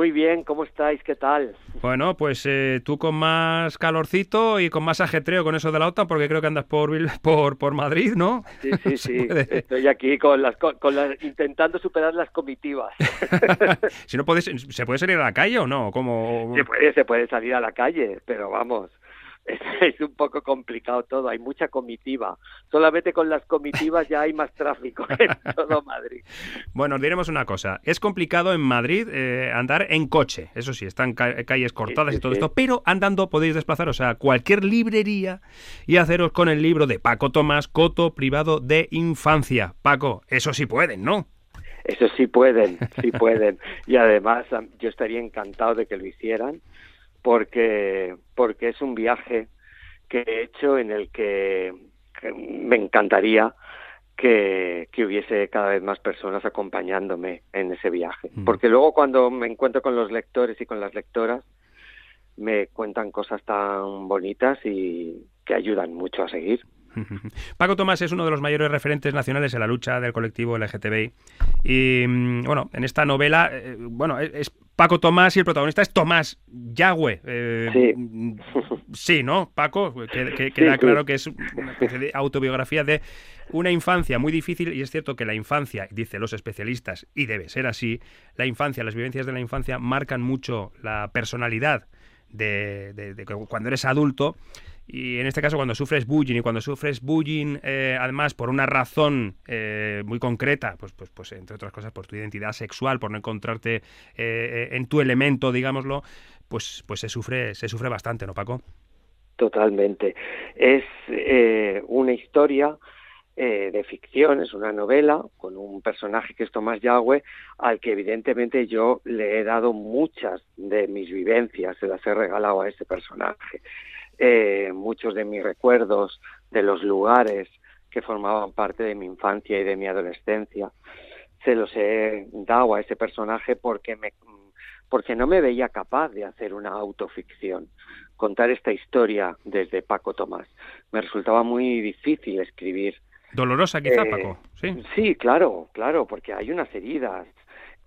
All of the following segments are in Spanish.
Muy bien, ¿cómo estáis? ¿Qué tal? Bueno, pues eh, tú con más calorcito y con más ajetreo con eso de la OTAN, porque creo que andas por por, por Madrid, ¿no? Sí, sí, sí. Estoy aquí con las, con intentando superar las comitivas. si no puedes, ¿se puede salir a la calle o no? ¿Cómo... Se puede, se puede salir a la calle, pero vamos, es un poco complicado todo, hay mucha comitiva. Solamente con las comitivas ya hay más tráfico en todo Madrid. Bueno, os diremos una cosa, es complicado en Madrid eh, andar en coche, eso sí, están calles cortadas y todo esto, pero andando podéis desplazaros a cualquier librería y haceros con el libro de Paco Tomás, Coto Privado de Infancia. Paco, eso sí pueden, ¿no? Eso sí pueden, sí pueden. Y además yo estaría encantado de que lo hicieran porque, porque es un viaje que he hecho en el que, me encantaría que, que, hubiese cada vez más personas acompañándome en ese viaje. Porque luego cuando me encuentro con los lectores y con las lectoras, me cuentan cosas tan bonitas y que ayudan mucho a seguir. Paco Tomás es uno de los mayores referentes nacionales en la lucha del colectivo LGTBI. Y mm, bueno, en esta novela, eh, bueno, es Paco Tomás y el protagonista es Tomás Yagüe. Eh, sí. Mm, sí, ¿no? Paco, que, queda claro que es una especie de autobiografía de una infancia muy difícil y es cierto que la infancia, dicen los especialistas, y debe ser así, la infancia, las vivencias de la infancia marcan mucho la personalidad de cuando eres adulto y en este caso, cuando sufres bullying y cuando sufres bullying, eh, además, por una razón eh, muy concreta, pues, pues, pues, entre otras cosas, por tu identidad sexual, por no encontrarte eh, en tu elemento, digámoslo, pues, pues se sufre, se sufre bastante, ¿no, Paco? Totalmente. Es una historia de ficción, es una novela con un personaje que es Tomás Yagüe, al que evidentemente yo le he dado muchas de mis vivencias, se las he regalado a ese personaje eh, muchos de mis recuerdos de los lugares que formaban parte de mi infancia y de mi adolescencia. Se los he dado a ese personaje porque me porque no me veía capaz de hacer una autoficción, contar esta historia desde Paco Tomás. Me resultaba muy difícil escribir. Dolorosa quizá, eh, Paco, sí. Sí, claro, claro, porque hay unas heridas,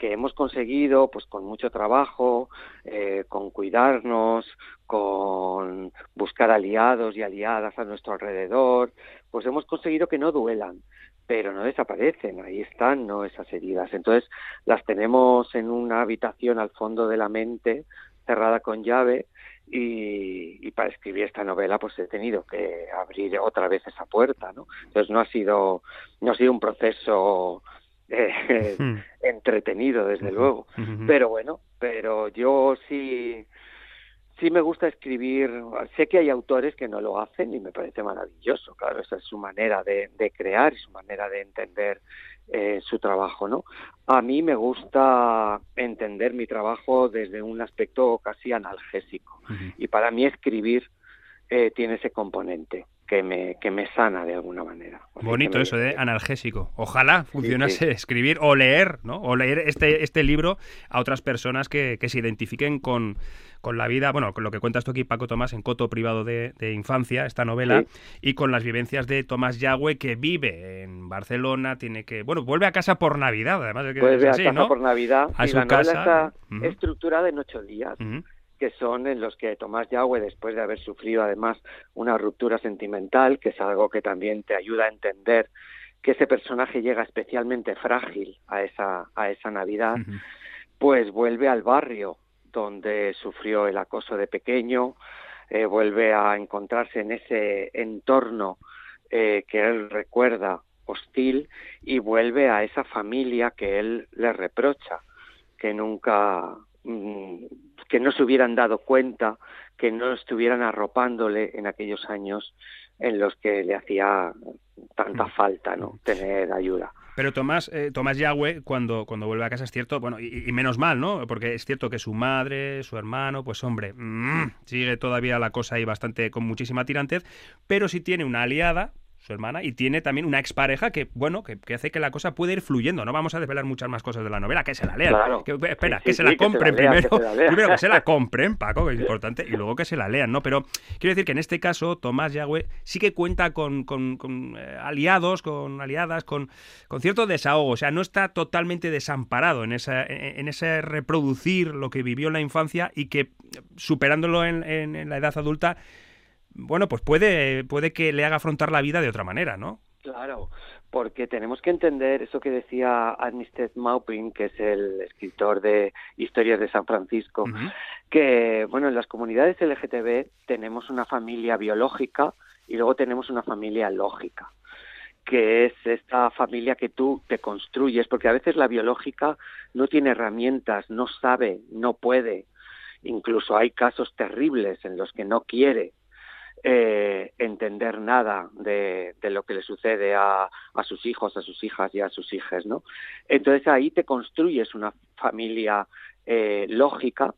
que hemos conseguido, pues con mucho trabajo, eh, con cuidarnos, con buscar aliados y aliadas a nuestro alrededor, pues hemos conseguido que no duelan, pero no desaparecen, ahí están, ¿no? Esas heridas. Entonces las tenemos en una habitación al fondo de la mente, cerrada con llave, y, y, para escribir esta novela pues he tenido que abrir otra vez esa puerta no entonces no ha sido no ha sido un proceso eh, hmm. entretenido, desde luego. Pero bueno, pero yo sí, sí me gusta escribir. Sé que hay autores que no lo hacen y me parece maravilloso. Claro, esa es su manera de, crear y su manera de entender eh, su trabajo, ¿no? A mí me gusta entender mi trabajo desde un aspecto casi analgésico y para mí escribir eh, tiene ese componente que me, que me sana de alguna manera. Bonito eso de analgésico. Ojalá funcionase escribir o leer, ¿no? O leer este, este libro a otras personas que, que se identifiquen con, con la vida, bueno, con lo que cuentas tú aquí, Paco Tomás, en Coto Privado de, Infancia, esta novela, y con las vivencias de Tomás Yagüe, que vive en Barcelona, tiene que, bueno, vuelve a casa por Navidad, además de que vuelve a casa por Navidad, a y su la casa. está estructurada en ocho días que son en los que Tomás Yahweh, después de haber sufrido además una ruptura sentimental, que es algo que también te ayuda a entender que ese personaje llega especialmente frágil a esa, a esa Navidad, pues vuelve al barrio donde sufrió el acoso de pequeño, eh, vuelve a encontrarse en ese entorno eh, que él recuerda hostil y vuelve a esa familia que él le reprocha que nunca mm, que no se hubieran dado cuenta, que no estuvieran arropándole en aquellos años en los que le hacía tanta mm. falta no tener ayuda. Pero Tomás, eh, Tomás Yahweh, cuando, cuando vuelve a casa es cierto, bueno, y, menos mal, ¿no? Porque es cierto que su madre, su hermano, pues hombre, mm, sigue todavía la cosa ahí bastante con muchísima tirantez, pero sí tiene una aliada, su hermana, y tiene también una expareja que, bueno, que, hace que la cosa pueda ir fluyendo. No vamos a desvelar muchas más cosas de la novela, que se la lean. espera, que se la compren primero. primero que se la compren, Paco, que es importante, y luego que se la lean, ¿no? Pero quiero decir que en este caso, Tomás Yagüe sí que cuenta con, eh, aliados, con aliadas, con, con cierto desahogo. O sea, no está totalmente desamparado en, esa, en, ese reproducir lo que vivió en la infancia y que superándolo en, en la edad adulta bueno, pues puede, puede que le haga afrontar la vida de otra manera, ¿no? Claro, porque tenemos que entender eso que decía Armistead Maupin, que es el escritor de Historias de San Francisco, que, bueno, en las comunidades LGTB tenemos una familia biológica y luego tenemos una familia lógica que es esta familia que tú te construyes, porque a veces la biológica no tiene herramientas, no sabe, no puede. Incluso hay casos terribles en los que no quiere eh, entender nada de, lo que le sucede a, sus hijos, a sus hijas y a sus hijas, ¿no? Entonces ahí te construyes una familia eh, lógica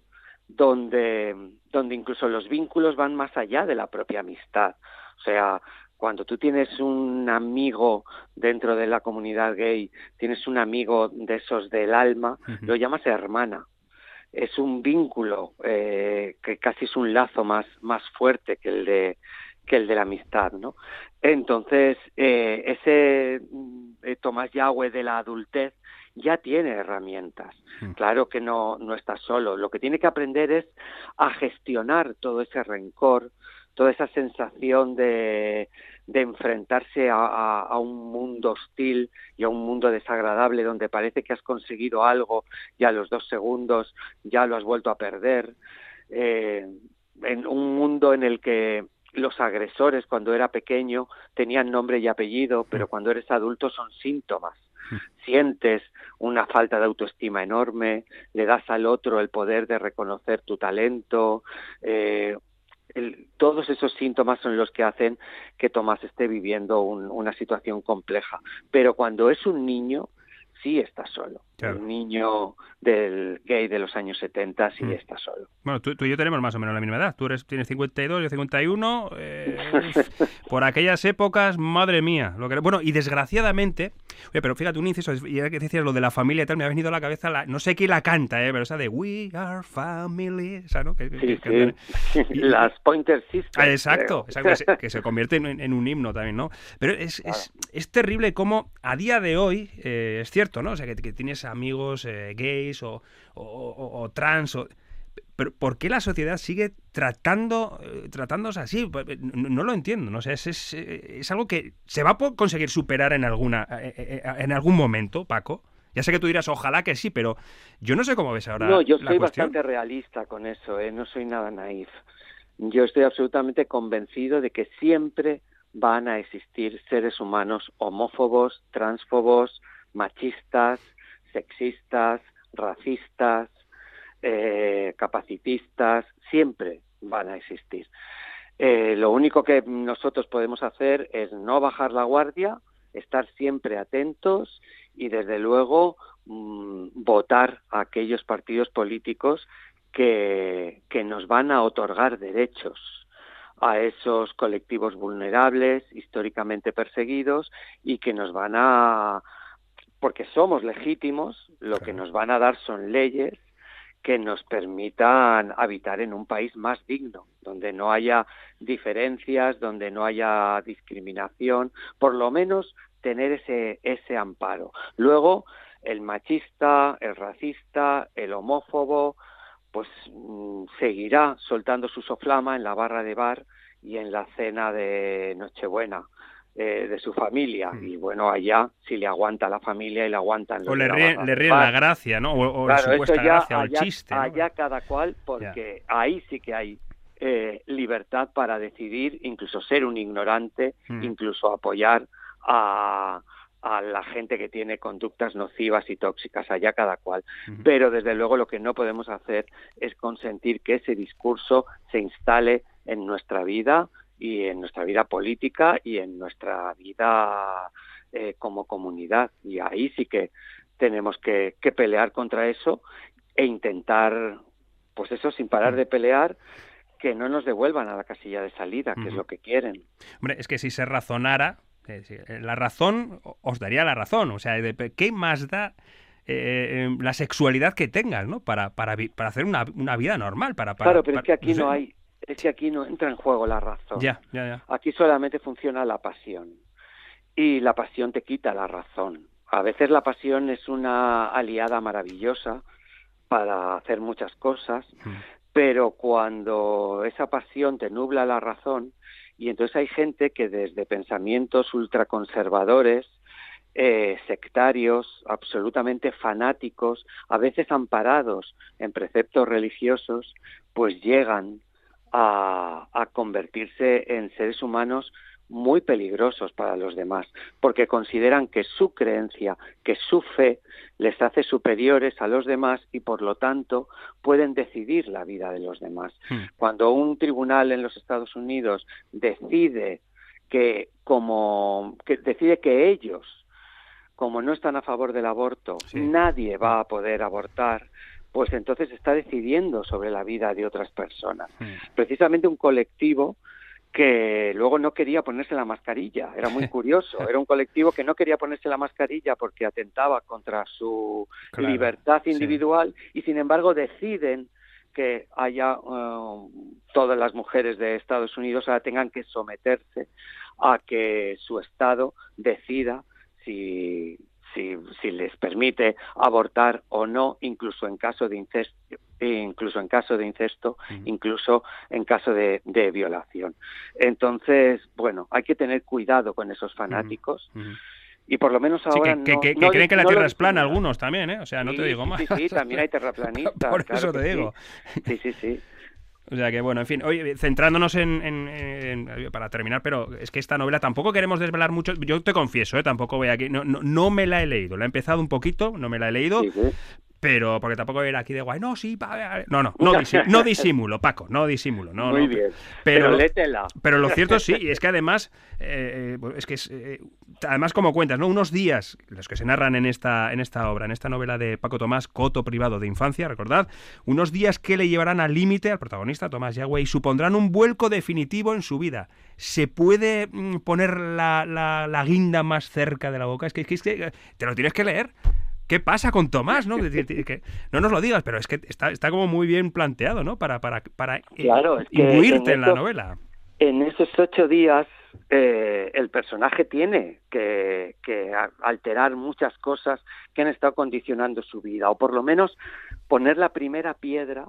donde, donde incluso los vínculos van más allá de la propia amistad. O sea, cuando tú tienes un amigo dentro de la comunidad gay, tienes un amigo de esos del alma, lo llamas hermana es un vínculo eh, que casi es un lazo más, más fuerte que el de que el de la amistad, ¿no? Entonces, eh, ese eh, Tomás Yahweh de la adultez ya tiene herramientas. Mm. Claro que no, no está solo. Lo que tiene que aprender es a gestionar todo ese rencor, toda esa sensación de, de enfrentarse a, un mundo hostil y a un mundo desagradable donde parece que has conseguido algo y a los dos segundos ya lo has vuelto a perder. Eh, en un mundo en el que los agresores cuando era pequeño tenían nombre y apellido, pero cuando eres adulto son síntomas. Sientes una falta de autoestima enorme, le das al otro el poder de reconocer tu talento, eh, todos esos síntomas son los que hacen que Tomás esté viviendo una situación compleja. Pero cuando es un niño, sí está solo. El niño del gay de los años 70 sí mm. está solo. Bueno, tú, y yo tenemos más o menos la misma edad. Tú eres, tienes 52, yo 51. Eh, por aquellas épocas, madre mía. Lo que, bueno, y desgraciadamente, oye, pero fíjate, un inciso, y que decías lo de la familia y tal, me ha venido a la cabeza, la, no sé quién la canta, eh, pero esa de We Are Family, esa, ¿no? Que, sí, Las Pointer Sisters. Ah, exacto, que, se, convierte en, un himno también, ¿no? Pero es, es, es, terrible cómo a día de hoy, eh, es cierto, ¿no? O sea, que, que tienes amigos eh, gays o, o, trans. O... Pero ¿por qué la sociedad sigue tratando eh, tratándose así? Pues, eh, no, lo entiendo, no sé, es, es, algo que se va a conseguir superar en alguna en algún momento, Paco. Ya sé que tú dirás, ojalá que sí, pero yo no sé cómo ves ahora. No, yo soy bastante realista con eso, no soy nada naif. Yo estoy absolutamente convencido de que siempre van a existir seres humanos homófobos, transfobos, machistas, sexistas, racistas, eh, capacitistas, siempre van a existir. Eh, lo único que nosotros podemos hacer es no bajar la guardia, estar siempre atentos y desde luego mm, votar a aquellos partidos políticos que, que nos van a otorgar derechos a esos colectivos vulnerables, históricamente perseguidos, y que nos van a, porque somos legítimos, lo que nos van a dar son leyes que nos permitan habitar en un país más digno, donde no haya diferencias, donde no haya discriminación, por lo menos tener ese, ese amparo. Luego, el machista, el racista, el homófobo, pues mm, seguirá soltando su soflama en la barra de bar y en la cena de Nochebuena. Eh, de su familia. Mm. Y bueno, allá si le aguanta la familia y le aguantan los O le ríen, le la gracia, ¿no? O, la supuesta gracia, o el chiste. Allá cada cual, porque ahí sí que hay eh, libertad para decidir, incluso ser un ignorante, mm. incluso apoyar a, a la gente que tiene conductas nocivas y tóxicas, allá cada cual. Pero desde luego lo que no podemos hacer es consentir que ese discurso se instale en nuestra vida, y en nuestra vida política y en nuestra vida eh, como comunidad. Y ahí sí que tenemos que, pelear contra eso e intentar, pues eso, sin parar de pelear, que no nos devuelvan a la casilla de salida, que es lo que quieren. Hombre, es que si se razonara, La razón os daría la razón. O sea, ¿qué más da em, la sexualidad que tengas, ¿no? Para, para, para hacer una, una vida normal. Para, claro, pero es que aquí no, hay, es que aquí no entra en juego la razón. Ya, ya, ya. Aquí solamente funciona la pasión. Y la pasión te quita la razón. A veces la pasión es una aliada maravillosa para hacer muchas cosas, mm. pero cuando esa pasión te nubla la razón, y entonces hay gente que desde pensamientos ultraconservadores, eh, sectarios, absolutamente fanáticos, a veces amparados en preceptos religiosos, pues llegan a, a convertirse en seres humanos muy peligrosos para los demás, porque consideran que su creencia, que su fe les hace superiores a los demás y por lo tanto pueden decidir la vida de los demás. Hmm. Cuando un tribunal en los Estados Unidos decide que como que decide que ellos como no están a favor del aborto, nadie va a poder abortar, pues entonces está decidiendo sobre la vida de otras personas. Hmm. Precisamente un colectivo que luego no quería ponerse la mascarilla. Era muy curioso. Era un colectivo que no quería ponerse la mascarilla porque atentaba contra su libertad individual y sin embargo deciden que haya uh, todas las mujeres de Estados Unidos ahora tengan que someterse a que su Estado decida si si, permite abortar o no, incluso en caso de incesto, incluso en caso de incesto, incluso en caso de, violación. Entonces, bueno, hay que tener cuidado con esos fanáticos. Y por lo menos ahora que, creen que la Tierra es plana algunos también, ¿eh? O sea, no te digo más. Sí, sí, también hay terraplanistas. por eso te digo. Sí, sí, sí. O sea que bueno, en fin, oye, centrándonos en, para terminar, pero es que esta novela tampoco queremos desvelar mucho. Yo te confieso, ¿eh? tampoco voy aquí, no, no, no, me la he leído, la he empezado un poquito, no me la he leído, pero porque tampoco era aquí de guay, no, sí, no, no, no, no disimulo, Paco, no disimulo, no, Muy bien, pero, pero, létela. Pero lo cierto sí, y es que además, eh, eh, es que es, eh, además como cuentas, ¿no? Unos días, los que se narran en esta, en esta obra, en esta novela de Paco Tomás, Coto privado de infancia, recordad, unos días que le llevarán al límite al protagonista, Tomás Yagüe, y supondrán un vuelco definitivo en su vida. ¿Se puede mm, poner la, la, guinda más cerca de la boca? es que, es que te lo tienes que leer. ¿Qué pasa con Tomás? ¿no? que, no nos lo digas, pero es que está, está como muy bien planteado, ¿no? Para, para, para eh, en, la novela. En esos ocho días eh, el personaje tiene que, alterar muchas cosas que han estado condicionando su vida, o por lo menos poner la primera piedra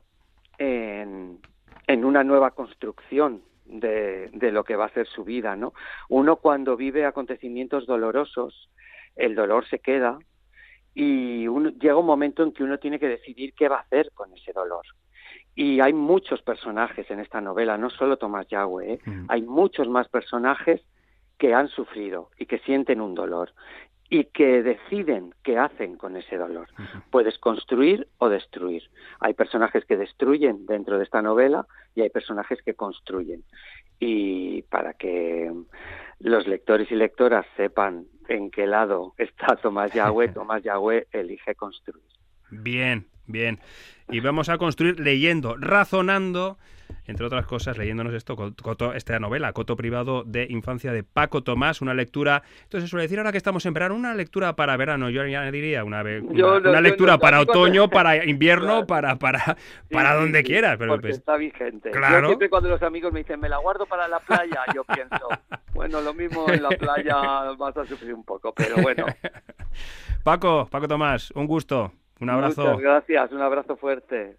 en, en una nueva construcción de, de, lo que va a ser su vida, ¿no? Uno cuando vive acontecimientos dolorosos, el dolor se queda, y llega un momento en que uno tiene que decidir qué va a hacer con ese dolor. Y hay muchos personajes en esta novela, no solo Tomás Yagüe, ¿eh? mm. hay muchos más personajes que han sufrido y que sienten un dolor y que deciden qué hacen con ese dolor. Puedes construir o destruir. Hay personajes que destruyen dentro de esta novela y hay personajes que construyen. Y para que los lectores y lectoras sepan en qué lado está Tomás Yahweh, Tomás Yahweh elige construir. Bien, bien. Y vamos a construir leyendo, razonando, entre otras cosas, leyéndonos esto, esta novela, Coto Privado de Infancia de Paco Tomás, una lectura, entonces se suele decir ahora que estamos en verano, una lectura para verano, yo ya diría una, una, lectura para otoño, para invierno, para para para donde quieras. Pero pues, está vigente. Claro. Yo siempre cuando los amigos me dicen, me la guardo para la playa, yo pienso, bueno, lo mismo en la playa vas a sufrir un poco, pero bueno. Paco, Paco Tomás, un gusto. Un abrazo. Muchas gracias, un abrazo fuerte.